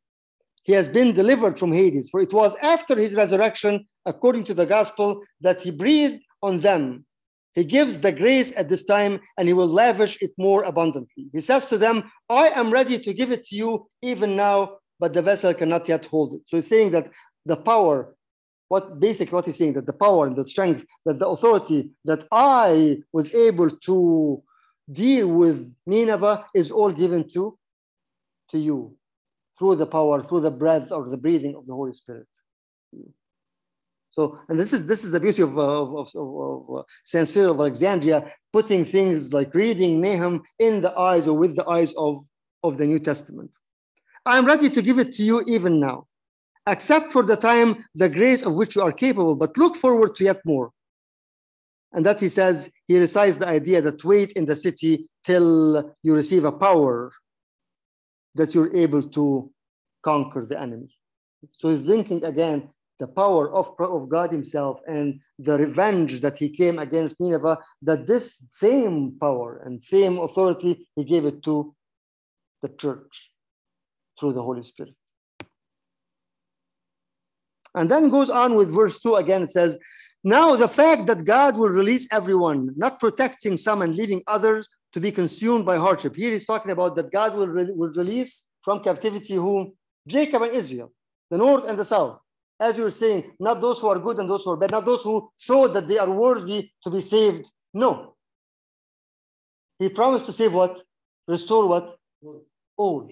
he has been delivered from Hades. For it was after his resurrection, according to the gospel, that he breathed on them. He gives the grace at this time and he will lavish it more abundantly. He says to them, I am ready to give it to you even now, but the vessel cannot yet hold it. So he's saying that the power, what basically what he's saying, that the power and the strength, that the authority that I was able to deal with Nineveh is all given to, to you through the power, through the breath or the breathing of the Holy Spirit. So, and this is this is the beauty of, of, of, of uh, Saint Cyril of Alexandria, putting things like reading Nahum in the eyes or with the eyes of, of the New Testament. I am ready to give it to you even now. Accept for the time the grace of which you are capable, but look forward to yet more. And that he says, he recites the idea that wait in the city till you receive a power that you're able to conquer the enemy. So he's linking again the power of, of God himself and the revenge that he came against Nineveh, that this same power and same authority, he gave it to the church through the Holy Spirit. And then goes on with verse 2 again, says, Now the fact that God will release everyone, not protecting some and leaving others to be consumed by hardship. Here he's talking about that God will, re- will release from captivity whom? Jacob and Israel, the north and the south. As you were saying, not those who are good and those who are bad, not those who show that they are worthy to be saved. No. He promised to save what? Restore what? All.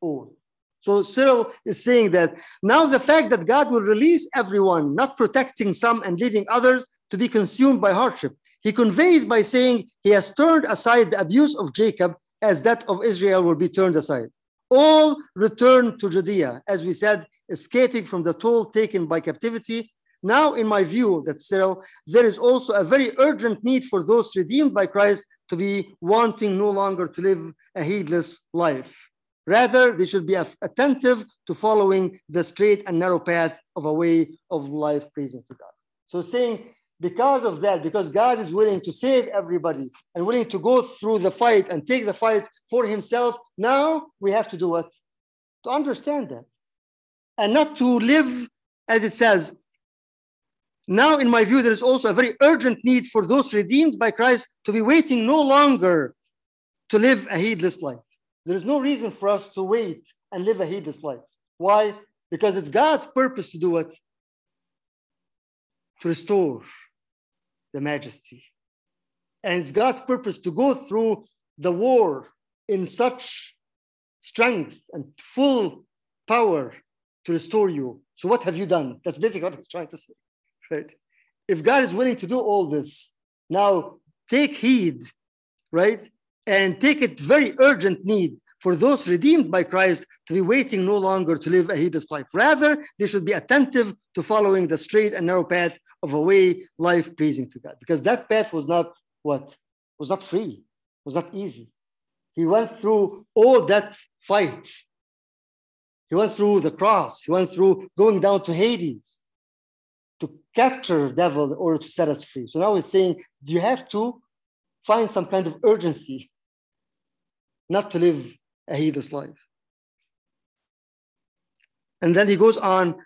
All. So Cyril is saying that now the fact that God will release everyone, not protecting some and leaving others to be consumed by hardship, he conveys by saying he has turned aside the abuse of Jacob as that of Israel will be turned aside. All return to Judea, as we said, escaping from the toll taken by captivity. Now, in my view, that Cyril, there is also a very urgent need for those redeemed by Christ to be wanting no longer to live a heedless life. Rather, they should be attentive to following the straight and narrow path of a way of life pleasing to God. So, saying because of that, because God is willing to save everybody and willing to go through the fight and take the fight for himself, now we have to do what? To understand that. And not to live, as it says, now, in my view, there is also a very urgent need for those redeemed by Christ to be waiting no longer to live a heedless life. There is no reason for us to wait and live a heedless life. Why? Because it's God's purpose to do it, to restore the majesty. And it's God's purpose to go through the war in such strength and full power to restore you. So, what have you done? That's basically what he's trying to say. Right? If God is willing to do all this, now take heed, right? And take it very urgent need for those redeemed by Christ to be waiting no longer to live a heedless life. Rather, they should be attentive to following the straight and narrow path of a way life pleasing to God. Because that path was not what? Was not free, was not easy. He went through all that fight. He went through the cross. He went through going down to Hades to capture devil in order to set us free. So now he's saying you have to find some kind of urgency not to live a heedless life. And then he goes on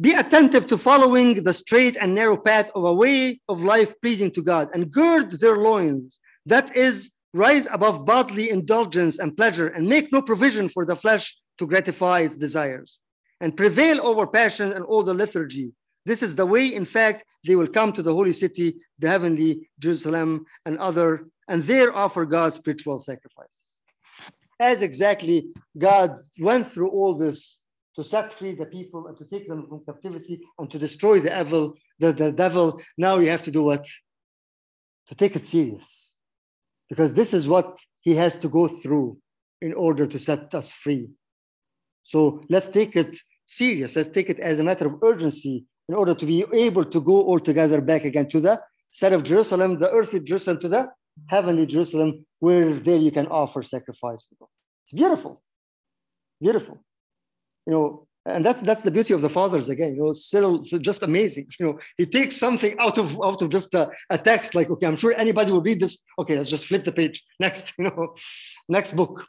be attentive to following the straight and narrow path of a way of life pleasing to God and gird their loins. That is, rise above bodily indulgence and pleasure and make no provision for the flesh to gratify its desires and prevail over passion and all the lethargy. This is the way, in fact, they will come to the holy city, the heavenly Jerusalem, and other, and there offer God spiritual sacrifices. As exactly God went through all this to set free the people and to take them from captivity and to destroy the evil, the, the devil, now you have to do what? To take it serious. Because this is what he has to go through in order to set us free. So let's take it serious. Let's take it as a matter of urgency in order to be able to go all together back again to the set of Jerusalem, the earthly Jerusalem, to the heavenly Jerusalem, where there you can offer sacrifice. It's beautiful, beautiful you know, and that's that's the beauty of the fathers again. You know, Cyril, just amazing. You know, he takes something out of out of just a, a, text. Like, okay, I'm sure anybody will read this. Okay, let's just flip the page. Next, you know, next book.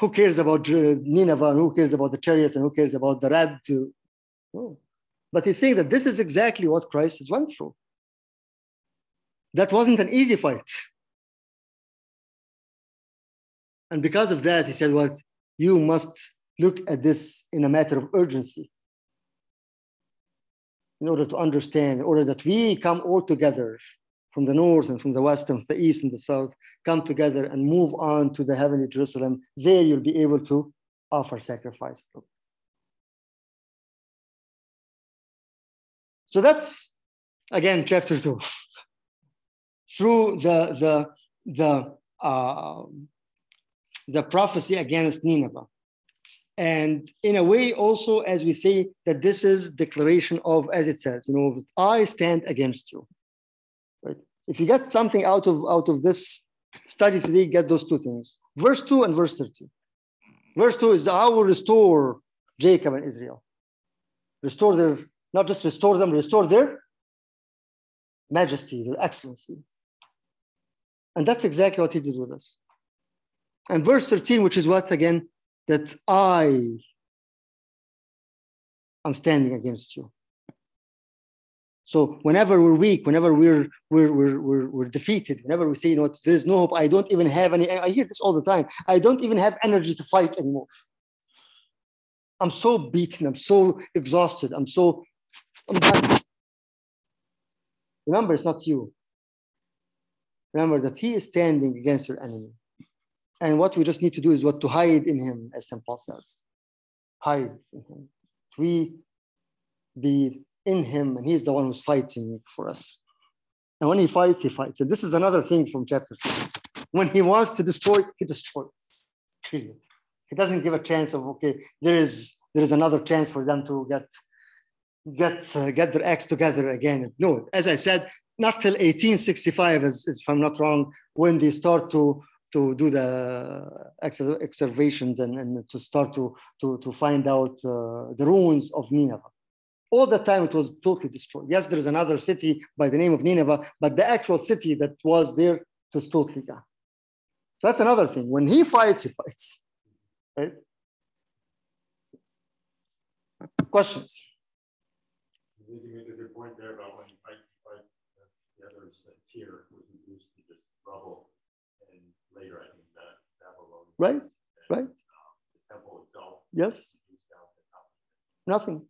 Who cares about Nineveh? And who cares about the chariot? And who cares about the red? But he's saying that this is exactly what Christ has went through. That wasn't an easy fight. And because of that, he said, "Well, you must look at this in a matter of urgency in order to understand, in order that we come all together from the north and from the west and the east and the south, come together and move on to the heavenly Jerusalem. There you'll be able to offer sacrifice. So that's again chapter two. Through the the the uh, the prophecy against Nineveh. And in a way also as we say that this is declaration of as it says you know i stand against you. Right? If you get something out of out of this study today get those two things. Verse 2 and verse 13 verse 2 is i will restore jacob and israel. Restore their not just restore them restore their majesty their excellency. And that's exactly what he did with us and verse 13 which is what again that I I'm standing against you. So whenever we're weak, whenever we're we're we're we're, we're defeated, whenever we say, you know, there is no hope, I don't even have any. I hear this all the time. I don't even have energy to fight anymore. I'm so beaten. I'm so exhausted. I'm so. I'm done. Remember, it's not you. Remember that he is standing against your enemy. And what we just need to do is what to hide in him, as. Paul says. Hide in him. We be in him, and he's the one who's fighting for us. And when he fights, he fights. And this is another thing from chapter. When he wants to destroy, he destroys. Period. He doesn't give a chance of okay, there is there is another chance for them to get get uh, get their acts together again. No, as I said, not till 1865, as, as if I'm not wrong, when they start to to do the excavations and, and to start to, to, to find out uh, the ruins of Nineveh all the time it was totally destroyed. Yes, there is another city by the name of Nineveh, but the actual city that was there was totally gone. So that's another thing. When he fights, he fights. Right? Questions? You make a good point there about when you fight, fight the other's tier was reduced to just rubble, and later I think that Babylon. Right, right. Um, the temple itself. Yes. Nothing.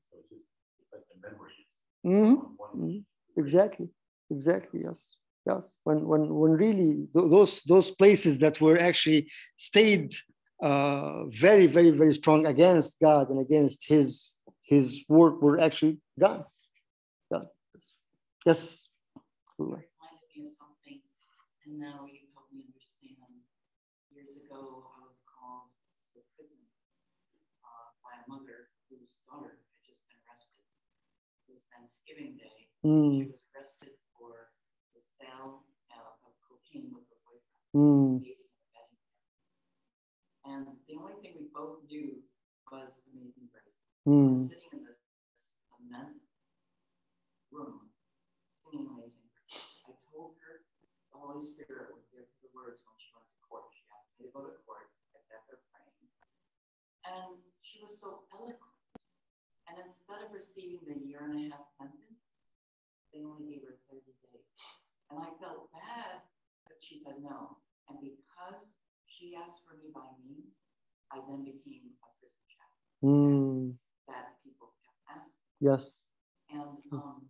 Mm-hmm. Mm-hmm. Exactly. Exactly. Yes. Yes. When when when really th- those those places that were actually stayed uh, very very very strong against God and against His His word were actually gone. gone. Yes. Reminded me of something, and now you help me understand. Years ago, I was called to prison uh, by a mother whose daughter Thanksgiving Day. Mm. She was arrested for the sale uh, of cocaine with her boyfriend. Mm. And the only thing we both knew was Amazing Grace. Mm. Sitting in the cement room singing Amazing Grace. I told her the Holy Spirit would give her the words when she went to court. She asked me to go to court. I sat there praying. And she was so eloquent and instead of receiving the year and a half sentence, they only gave her 30 days. And I felt bad, but she said no. And because she asked for me by name, I then became a prison chaplain mm. that people kept asking. Yes. And um,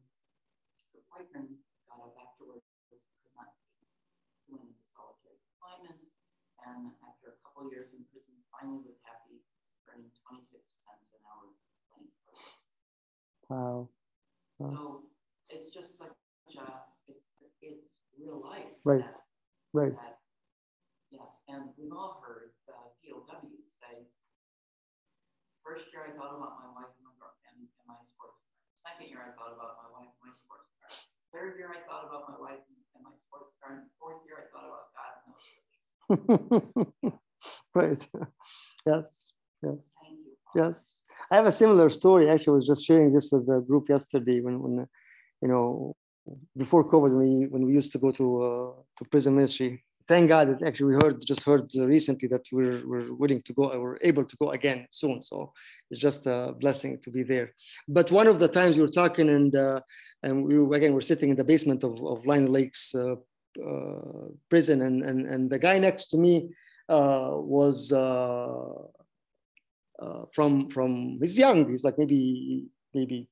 the boyfriend got up afterwards, could not speak, went into solitary confinement, and after a couple years in prison, finally was Wow. wow. So it's just such a, it's, it's real life. Right. That, right. That, yeah. And we've all heard the POWs say, first year I thought about my wife and my, and, and my sports car. Second year I thought about my wife and my sports car. Third year I thought about my wife and my sports car. And fourth year I thought about God and those right. Yes. Yes. Thank you. Yes. I have a similar story. Actually, I was just sharing this with the group yesterday when, when you know, before COVID, when we when we used to go to uh, to prison ministry. Thank God that actually we heard just heard recently that we're we're willing to go, we're able to go again soon. So it's just a blessing to be there. But one of the times we were talking and uh, and we were, again we're sitting in the basement of of Lion Lakes uh, uh, prison, and and and the guy next to me uh, was uh, from from he's young. He's like maybe maybe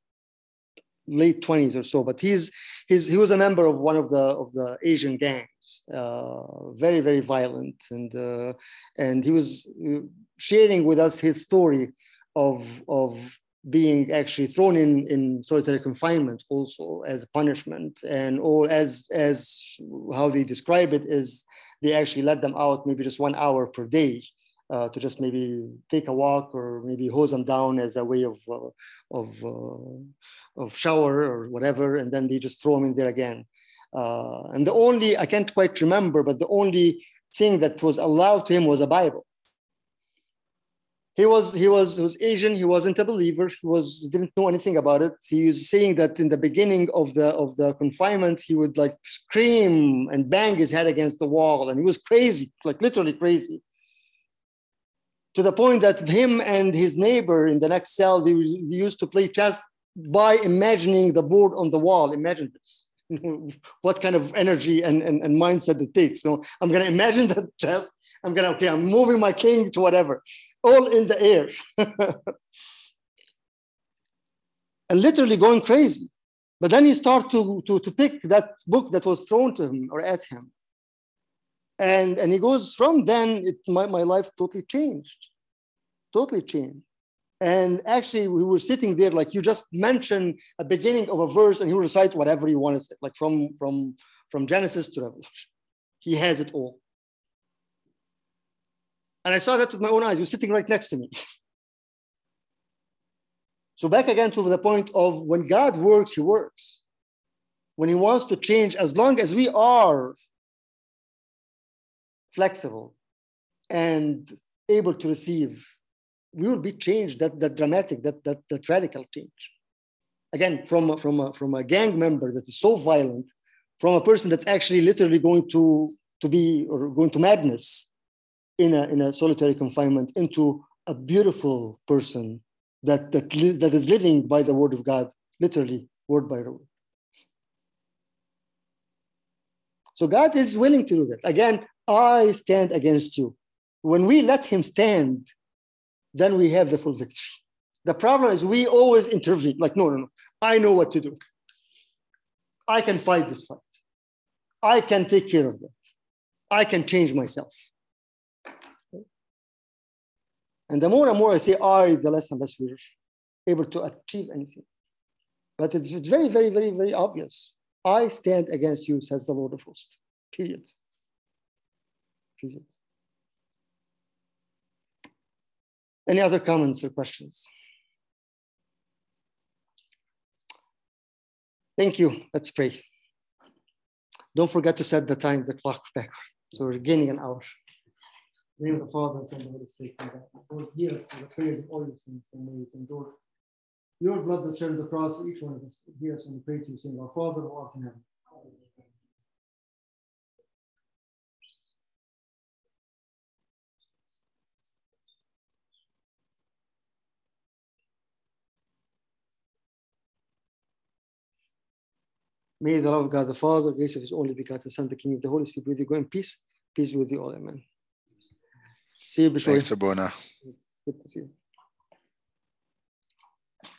late 20s or so but he's he's he was a member of one of the of the asian gangs uh, very very violent. And uh, and he was uh, sharing with us his story of of being actually thrown in in solitary confinement also as a punishment. And all as as how they describe it is they actually let them out maybe just one hour per day uh, to just maybe take a walk or maybe hose them down as a way of uh, of uh, of shower or whatever, and then they just throw them in there again. Uh, and the only I can't quite remember, but the only thing that was allowed to him was a Bible. He was he was he was Asian. He wasn't a believer. He was didn't know anything about it. He was saying that in the beginning of the of the confinement, he would like scream and bang his head against the wall, and he was crazy, like literally crazy to the point that him and his neighbor in the next cell, they, they used to play chess by imagining the board on the wall. Imagine this. what kind of energy and, and, and mindset it takes. So I'm going to imagine that chess. I'm going to, okay, I'm moving my king to whatever, all in the air. and literally going crazy. But then he started to, to, to pick that book that was thrown to him or at him. And, and he goes, from then, it, my, my life totally changed. Totally changed. And actually, we were sitting there, like you just mentioned a beginning of a verse, and he will recite whatever you want to say, like from, from, from Genesis to Revelation. He has it all. And I saw that with my own eyes. He was sitting right next to me. So back again to the point of when God works, he works. When he wants to change, as long as we are flexible and able to receive, we will be changed, that, that dramatic, that, that, that radical change. Again, from, from, a, from a gang member that is so violent, from a person that's actually literally going to, to be or going to madness in a, in a solitary confinement into a beautiful person that, that, that is living by the word of God, literally, word by word. So God is willing to do that. Again, I stand against you. When we let him stand, then we have the full victory. The problem is we always intervene, like, no, no, no, I know what to do. I can fight this fight. I can take care of that. I can change myself. And the more and more I say I, the less and less we're able to achieve anything. But it's, it's very, very, very, very obvious. I stand against you, says the Lord of hosts. Period. Period. Any other comments or questions? Thank you. Let's pray. Don't forget to set the time, the clock back. So we're gaining an hour name of the Father, and the Holy Spirit. Lord, hear us for the prayers of all your saints and Marys, and Lord, your blood that shed on the cross for each one of us. Hear us when we pray to you, saying, Our Father who art in heaven. May the love of God the Father, grace of his only begotten Son, the King of the Holy Spirit, be with you go in peace. Peace with you all. Amen. See you, Bishop. Thanks, Abona. Good to see you.